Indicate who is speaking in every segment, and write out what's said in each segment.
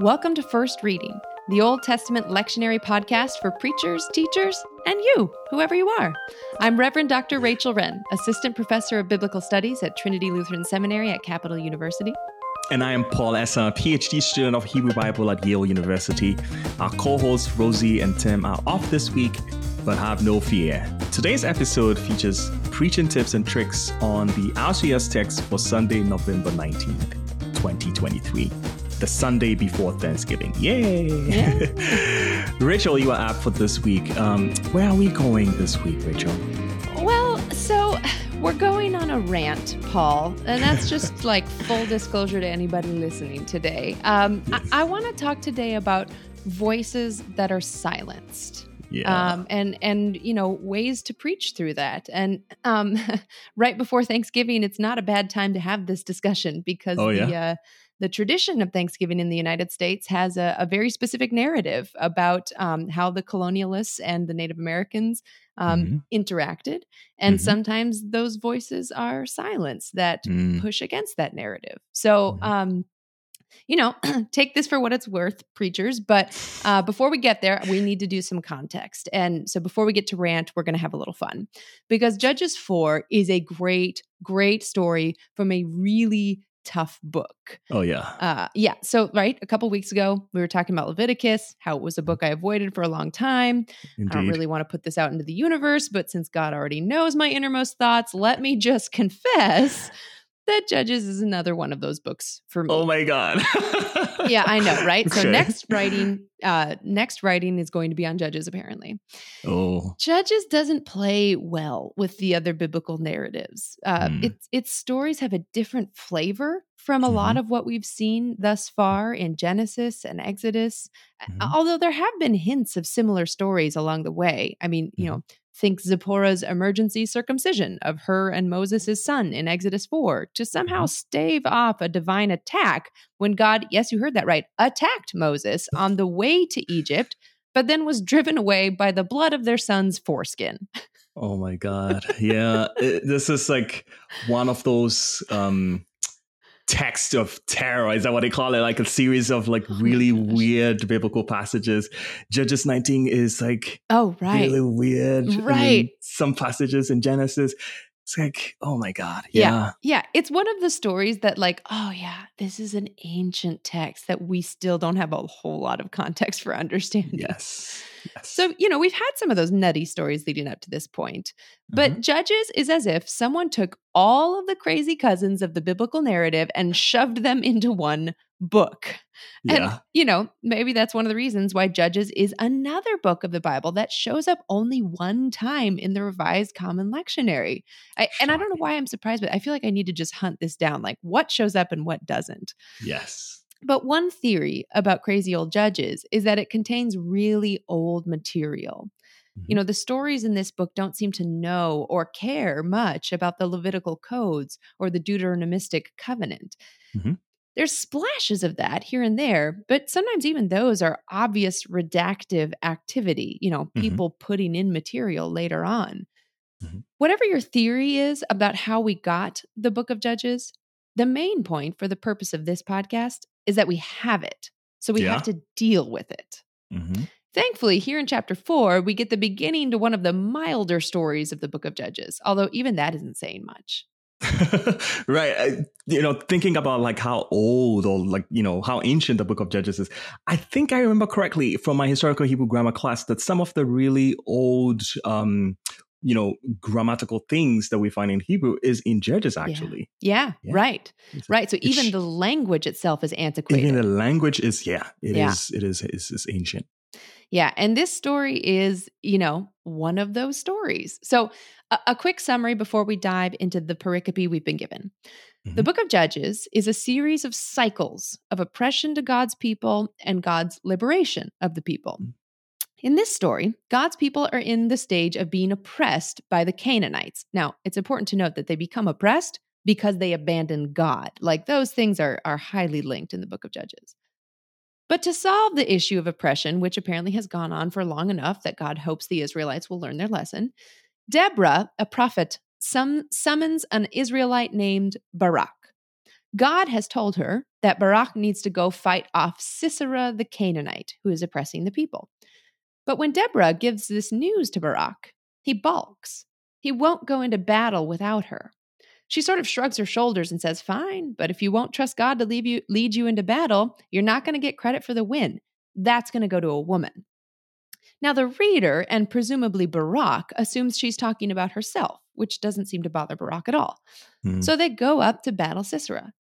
Speaker 1: Welcome to First Reading, the Old Testament lectionary podcast for preachers, teachers, and you, whoever you are. I'm Reverend Dr. Rachel Wren, Assistant Professor of Biblical Studies at Trinity Lutheran Seminary at Capital University.
Speaker 2: And I am Paul Essa, PhD student of Hebrew Bible at Yale University. Our co hosts, Rosie and Tim, are off this week, but have no fear. Today's episode features preaching tips and tricks on the RCL text for Sunday, November 19th, 2023 the Sunday before Thanksgiving. Yay! Yeah. Rachel, you are up for this week. Um, where are we going this week, Rachel?
Speaker 1: Well, so we're going on a rant, Paul, and that's just like full disclosure to anybody listening today. Um, yes. I, I want to talk today about voices that are silenced.
Speaker 2: Yeah.
Speaker 1: Um, and and you know ways to preach through that. And um, right before Thanksgiving, it's not a bad time to have this discussion because
Speaker 2: oh,
Speaker 1: the
Speaker 2: yeah?
Speaker 1: uh, the tradition of Thanksgiving in the United States has a, a very specific narrative about um, how the colonialists and the Native Americans um, mm-hmm. interacted. And mm-hmm. sometimes those voices are silenced that mm. push against that narrative. So, mm-hmm. um, you know, take this for what it's worth, preachers. But uh, before we get there, we need to do some context. And so before we get to rant, we're going to have a little fun because Judges 4 is a great, great story from a really tough book.
Speaker 2: Oh yeah.
Speaker 1: Uh, yeah. So right, a couple weeks ago, we were talking about Leviticus, how it was a book I avoided for a long time.
Speaker 2: Indeed.
Speaker 1: I don't really want to put this out into the universe, but since God already knows my innermost thoughts, let me just confess that Judges is another one of those books for me.
Speaker 2: Oh my god.
Speaker 1: yeah, I know, right? So next writing, uh, next writing is going to be on Judges, apparently.
Speaker 2: Oh,
Speaker 1: Judges doesn't play well with the other biblical narratives. Uh, mm. Its its stories have a different flavor from a mm-hmm. lot of what we've seen thus far in Genesis and Exodus. Mm-hmm. Although there have been hints of similar stories along the way. I mean, you mm-hmm. know, think Zipporah's emergency circumcision of her and Moses' son in Exodus 4 to somehow mm-hmm. stave off a divine attack when God, yes, you heard that right, attacked Moses on the way to Egypt, but then was driven away by the blood of their son's foreskin.
Speaker 2: Oh my God. Yeah. it, this is like one of those um, text of terror is that what they call it? Like a series of like oh really weird biblical passages. Judges 19 is like
Speaker 1: oh right.
Speaker 2: really weird
Speaker 1: right.
Speaker 2: some passages in genesis it's like oh my god yeah.
Speaker 1: yeah yeah it's one of the stories that like oh yeah this is an ancient text that we still don't have a whole lot of context for understanding
Speaker 2: yes Yes.
Speaker 1: So, you know, we've had some of those nutty stories leading up to this point. But mm-hmm. Judges is as if someone took all of the crazy cousins of the biblical narrative and shoved them into one book.
Speaker 2: Yeah.
Speaker 1: And, you know, maybe that's one of the reasons why Judges is another book of the Bible that shows up only one time in the Revised Common Lectionary. I, and I don't know why I'm surprised, but I feel like I need to just hunt this down like what shows up and what doesn't.
Speaker 2: Yes.
Speaker 1: But one theory about Crazy Old Judges is that it contains really old material. Mm-hmm. You know, the stories in this book don't seem to know or care much about the Levitical codes or the Deuteronomistic covenant. Mm-hmm. There's splashes of that here and there, but sometimes even those are obvious redactive activity, you know, mm-hmm. people putting in material later on. Mm-hmm. Whatever your theory is about how we got the book of Judges, the main point for the purpose of this podcast is that we have it. So we yeah. have to deal with it. Mm-hmm. Thankfully, here in chapter four, we get the beginning to one of the milder stories of the book of Judges, although even that isn't saying much.
Speaker 2: right. I, you know, thinking about like how old or like, you know, how ancient the book of Judges is, I think I remember correctly from my historical Hebrew grammar class that some of the really old um, you know grammatical things that we find in hebrew is in judges actually
Speaker 1: yeah, yeah, yeah. right it's, right so even the language itself is antiquated
Speaker 2: even the language is yeah it yeah. is. it is is is ancient
Speaker 1: yeah and this story is you know one of those stories so a, a quick summary before we dive into the pericope we've been given the mm-hmm. book of Judges is a series of cycles of oppression to God's people and God's liberation of the people. Mm. In this story, God's people are in the stage of being oppressed by the Canaanites. Now, it's important to note that they become oppressed because they abandon God. Like those things are, are highly linked in the book of Judges. But to solve the issue of oppression, which apparently has gone on for long enough that God hopes the Israelites will learn their lesson, Deborah, a prophet, sum, summons an Israelite named Barak. God has told her that Barak needs to go fight off Sisera the Canaanite, who is oppressing the people. But when Deborah gives this news to Barak, he balks. He won't go into battle without her. She sort of shrugs her shoulders and says, Fine, but if you won't trust God to lead you, lead you into battle, you're not going to get credit for the win. That's going to go to a woman. Now, the reader, and presumably Barak, assumes she's talking about herself, which doesn't seem to bother Barak at all.
Speaker 2: Hmm.
Speaker 1: So they go up to battle Sisera.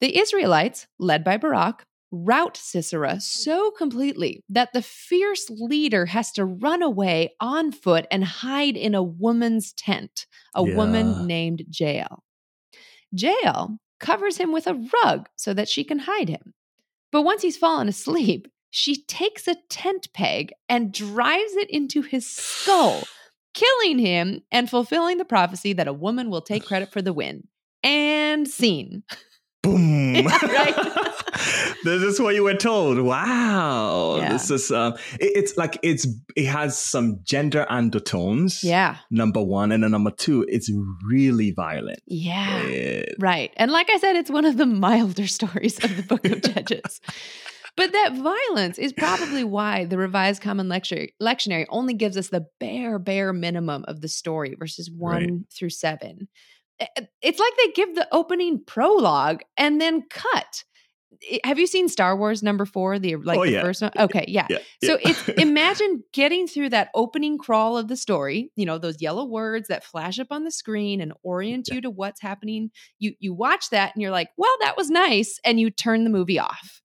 Speaker 1: The Israelites, led by Barak, rout Sisera so completely that the fierce leader has to run away on foot and hide in a woman's tent, a
Speaker 2: Yeah.
Speaker 1: woman named Jael. Jael covers him with a rug so that she can hide him. But once he's fallen asleep, she takes a tent peg and drives it into his skull, killing him and fulfilling the prophecy that a woman will take credit for the win. And scene.
Speaker 2: Boom.
Speaker 1: Yeah, right.
Speaker 2: this is what you were told. Wow.
Speaker 1: Yeah.
Speaker 2: This is um it- it's like it's it has some gender undertones.
Speaker 1: Yeah.
Speaker 2: Number one. And then number two, it's really violent.
Speaker 1: Yeah.
Speaker 2: It-
Speaker 1: Right. And like I said, it's one of the milder stories of the book of Judges. But that violence is probably why the Revised Common Lecture, Lectionary only gives us the bare, bare minimum of the story, verses one
Speaker 2: Right.
Speaker 1: through seven. I- It's like they give the opening prologue and then cut. Have you seen Star Wars number four? The like
Speaker 2: Oh,
Speaker 1: the
Speaker 2: yeah.
Speaker 1: first one? Okay, yeah.
Speaker 2: yeah.
Speaker 1: So
Speaker 2: yeah.
Speaker 1: it's imagine getting through that opening crawl of the story, you know, those yellow words that flash up on the screen and orient you to what's happening. You you watch that and you're like, "Well, that was nice," and you turn the movie off.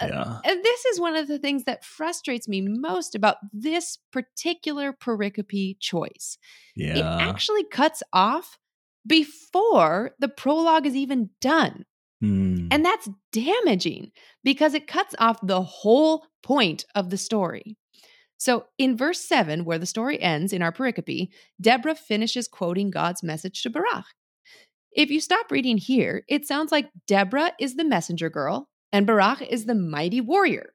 Speaker 2: Uh, yeah.
Speaker 1: And this is one of the things that frustrates me most about this particular pericope choice.
Speaker 2: Yeah.
Speaker 1: It actually cuts off before the prologue is even done.
Speaker 2: Hmm.
Speaker 1: And that's damaging because it cuts off the whole point of the story. So, in verse 7, where the story ends in our pericope, Deborah finishes quoting God's message to Barak. If you stop reading here, it sounds like Deborah is the messenger girl and Barak is the mighty warrior.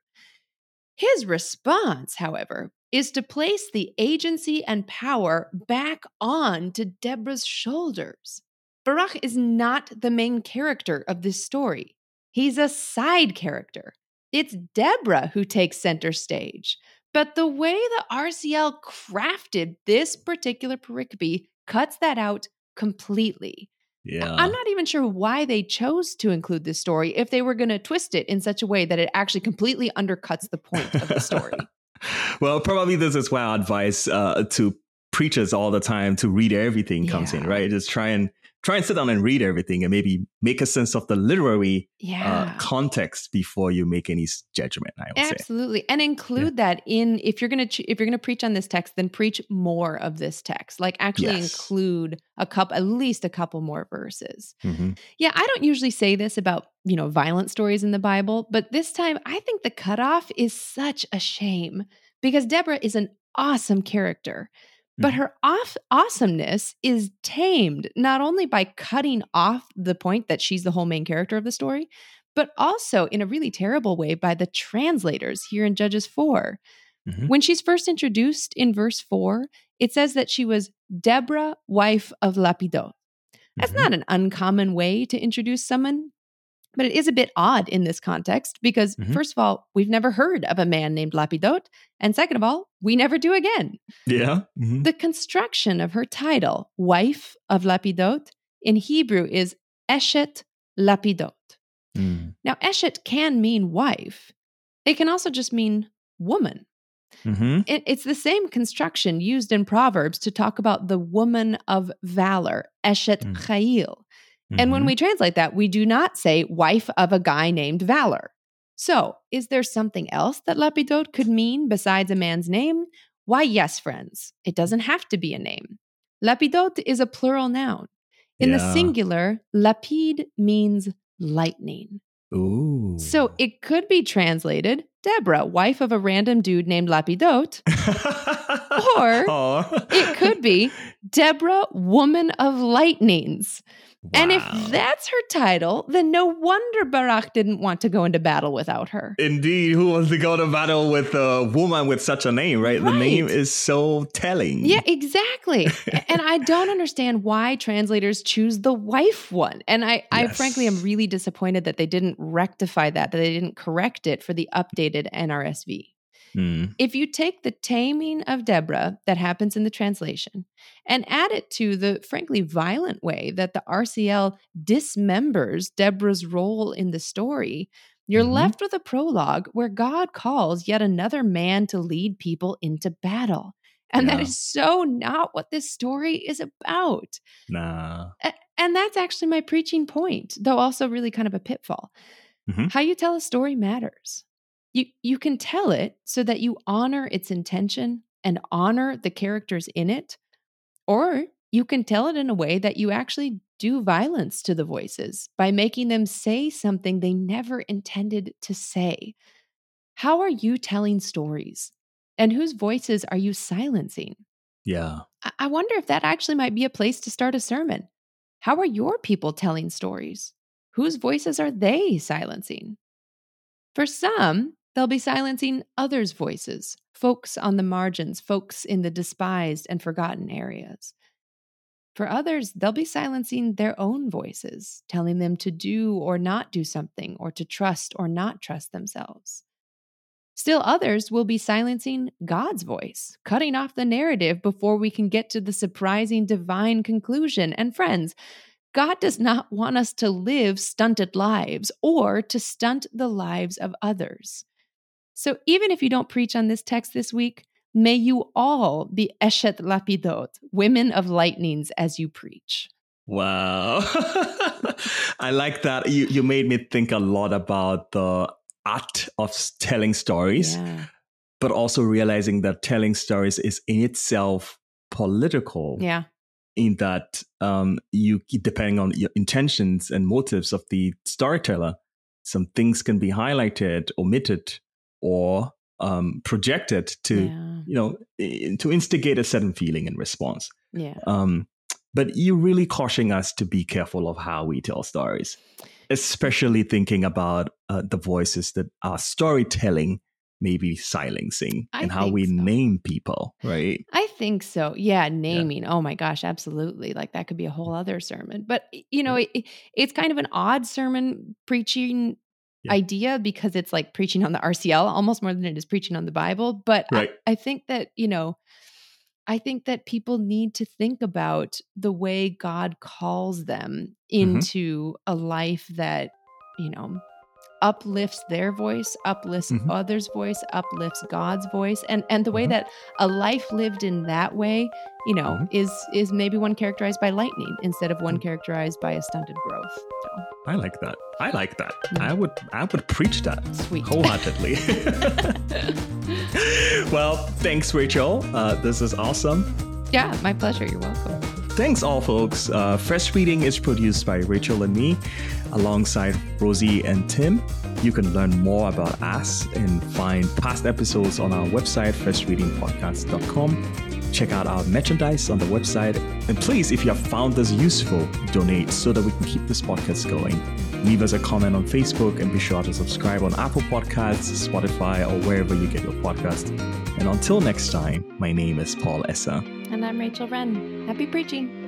Speaker 1: His response, however, is to place the agency and power back on to Deborah's shoulders. Barak is not the main character of this story. He's a side character. It's Deborah who takes center stage. But the way the RCL crafted this particular pericope cuts that out completely.
Speaker 2: yeah.
Speaker 1: I'm not even sure why they chose to include this story if they were going to twist it in such a way that it actually completely undercuts the point of the story.
Speaker 2: Well, probably this is why I advise uh, to preachers all the time to read everything comes in, right? Just try and try and sit down and read everything and maybe make a sense of the literary
Speaker 1: yeah.
Speaker 2: uh, context before you make any judgment. I would say.
Speaker 1: Absolutely. And include that in if you're going to if you're to preach on this text then preach more of this text. Like actually
Speaker 2: Yes.
Speaker 1: include a couple at least a couple more verses.
Speaker 2: Mhm.
Speaker 1: Yeah, I don't usually say this about, you know, violent stories in the Bible, but this time I think the cutoff is such a shame because Deborah is an awesome character. But
Speaker 2: Mhm.
Speaker 1: her off awesomeness is tamed not only by cutting off the point that she's the whole main character of the story, but also in a really terrible way by the translators here in Judges 4.
Speaker 2: Mhm.
Speaker 1: When she's first introduced in verse 4, it says that she was Deborah, wife of Lapidot. That's
Speaker 2: Mhm.
Speaker 1: not an uncommon way to introduce someone, but it is a bit odd in this context because,
Speaker 2: Mhm.
Speaker 1: first of all, we've never heard of a man named Lapidot. And second of all, we never do again.
Speaker 2: Yeah. Mhm.
Speaker 1: The construction of her title, wife of Lapidot, in Hebrew is Eshet Lapidot.
Speaker 2: Mm.
Speaker 1: Now, Eshet can mean wife, it can also just mean woman.
Speaker 2: Mhm.
Speaker 1: It- it's the same construction used in Proverbs to talk about the woman of valor, Eshet
Speaker 2: Mm.
Speaker 1: Chayil. And when
Speaker 2: Mhm.
Speaker 1: we translate that, we do not say wife of a guy named Valor. So, is there something else that Lapidot could mean besides a man's name? Why, yes, friends. It doesn't have to be a name. Lapidot is a plural noun. In the singular, lapid means lightning.
Speaker 2: Ooh.
Speaker 1: So it could be translated Deborah, wife of a random dude named Lapidot. or
Speaker 2: Oh.
Speaker 1: it could be Deborah, woman of lightnings. And if that's her title, then no wonder Barak didn't want to go into battle without her.
Speaker 2: Indeed, who wants to go to battle with a woman with such a name, right? The name is so telling.
Speaker 1: Yeah, exactly. and I don't understand why translators choose the wife one. And I, I
Speaker 2: Yes.
Speaker 1: frankly am really disappointed that they didn't rectify that, that they didn't correct it for the updated NRSV.
Speaker 2: Hmm.
Speaker 1: If you take the taming of Deborah that happens in the translation and add it to the frankly violent way that the RCL dismembers Deborah's role in the story, you're
Speaker 2: Mhm.
Speaker 1: left with a prologue where God calls yet another man to lead people into battle. And that
Speaker 2: Yeah.
Speaker 1: is so not what this story is about.
Speaker 2: Nah.
Speaker 1: A- And that's actually my preaching point, though also really kind of a pitfall.
Speaker 2: Mhm.
Speaker 1: How you tell a story matters. You you can tell it so that you honor its intention and honor the characters in it, or you can tell it in a way that you actually do violence to the voices by making them say something they never intended to say. How are you telling stories? And whose voices are you silencing?
Speaker 2: Yeah.
Speaker 1: I- I wonder if that actually might be a place to start a sermon. How are your people telling stories? Whose voices are they silencing? For some, they'll be silencing others' voices, folks on the margins, folks in the despised and forgotten areas. For others, they'll be silencing their own voices, telling them to do or not do something, or to trust or not trust themselves. Still, others will be silencing God's voice, cutting off the narrative before we can get to the surprising divine conclusion. And friends, God does not want us to live stunted lives or to stunt the lives of others. So even if you don't preach on this text this week, may you all be Eshet Lapidot, women of lightnings, as you preach.
Speaker 2: Wow. I like that. You you made me think a lot about the art of telling stories,
Speaker 1: Yeah.
Speaker 2: but also realizing that telling stories is in itself political.
Speaker 1: Yeah.
Speaker 2: In that um, you depending on your intentions and motives of the storyteller, some things can be highlighted, omitted, or um, projected to
Speaker 1: Yeah.
Speaker 2: you know to instigate a certain feeling in response.
Speaker 1: Yeah.
Speaker 2: Um, but you're really cautioning us to be careful of how we tell stories, especially thinking about uh, the voices that our storytelling may be silencing
Speaker 1: I
Speaker 2: and how we
Speaker 1: so.
Speaker 2: name people, right?
Speaker 1: I think so. Yeah, naming. Oh my gosh, absolutely. Like that could be a whole other sermon. But you know, it, it's kind of an odd sermon preaching
Speaker 2: Yeah.
Speaker 1: idea because it's like preaching on the RCL almost more than it is preaching on the Bible. But I-
Speaker 2: Right.
Speaker 1: I, think that, you know, I think that people need to think about the way God calls them
Speaker 2: Mm-hmm.
Speaker 1: into a life that, you know, uplifts their voice, uplifts
Speaker 2: Mhm.
Speaker 1: others' voice, uplifts God's voice, and and the way
Speaker 2: Mhm.
Speaker 1: that a life lived in that way, you know,
Speaker 2: Mhm.
Speaker 1: is is maybe one characterized by lightning instead of one
Speaker 2: Mm.
Speaker 1: characterized by a stunted growth. So
Speaker 2: I like that. I like that.
Speaker 1: Mm.
Speaker 2: I would I would preach that
Speaker 1: sweet.
Speaker 2: wholeheartedly. well, thanks, Rachel. Uh, this is awesome.
Speaker 1: yeah, my pleasure. You're welcome.
Speaker 2: Thanks, all folks. Uh, First Reading is produced by Rachel and me, alongside Rosie and Tim. You can learn more about us and find past episodes on our website, firstreadingpodcast.com. Check out our merchandise on the website. And please, if you have found this useful, donate so that we can keep this podcast going. Leave us a comment on Facebook and be sure to subscribe on Apple Podcasts, Spotify, or wherever you get your podcast. And until next time, my name is Paul Esser.
Speaker 1: And I'm Rachel Wren. Happy preaching.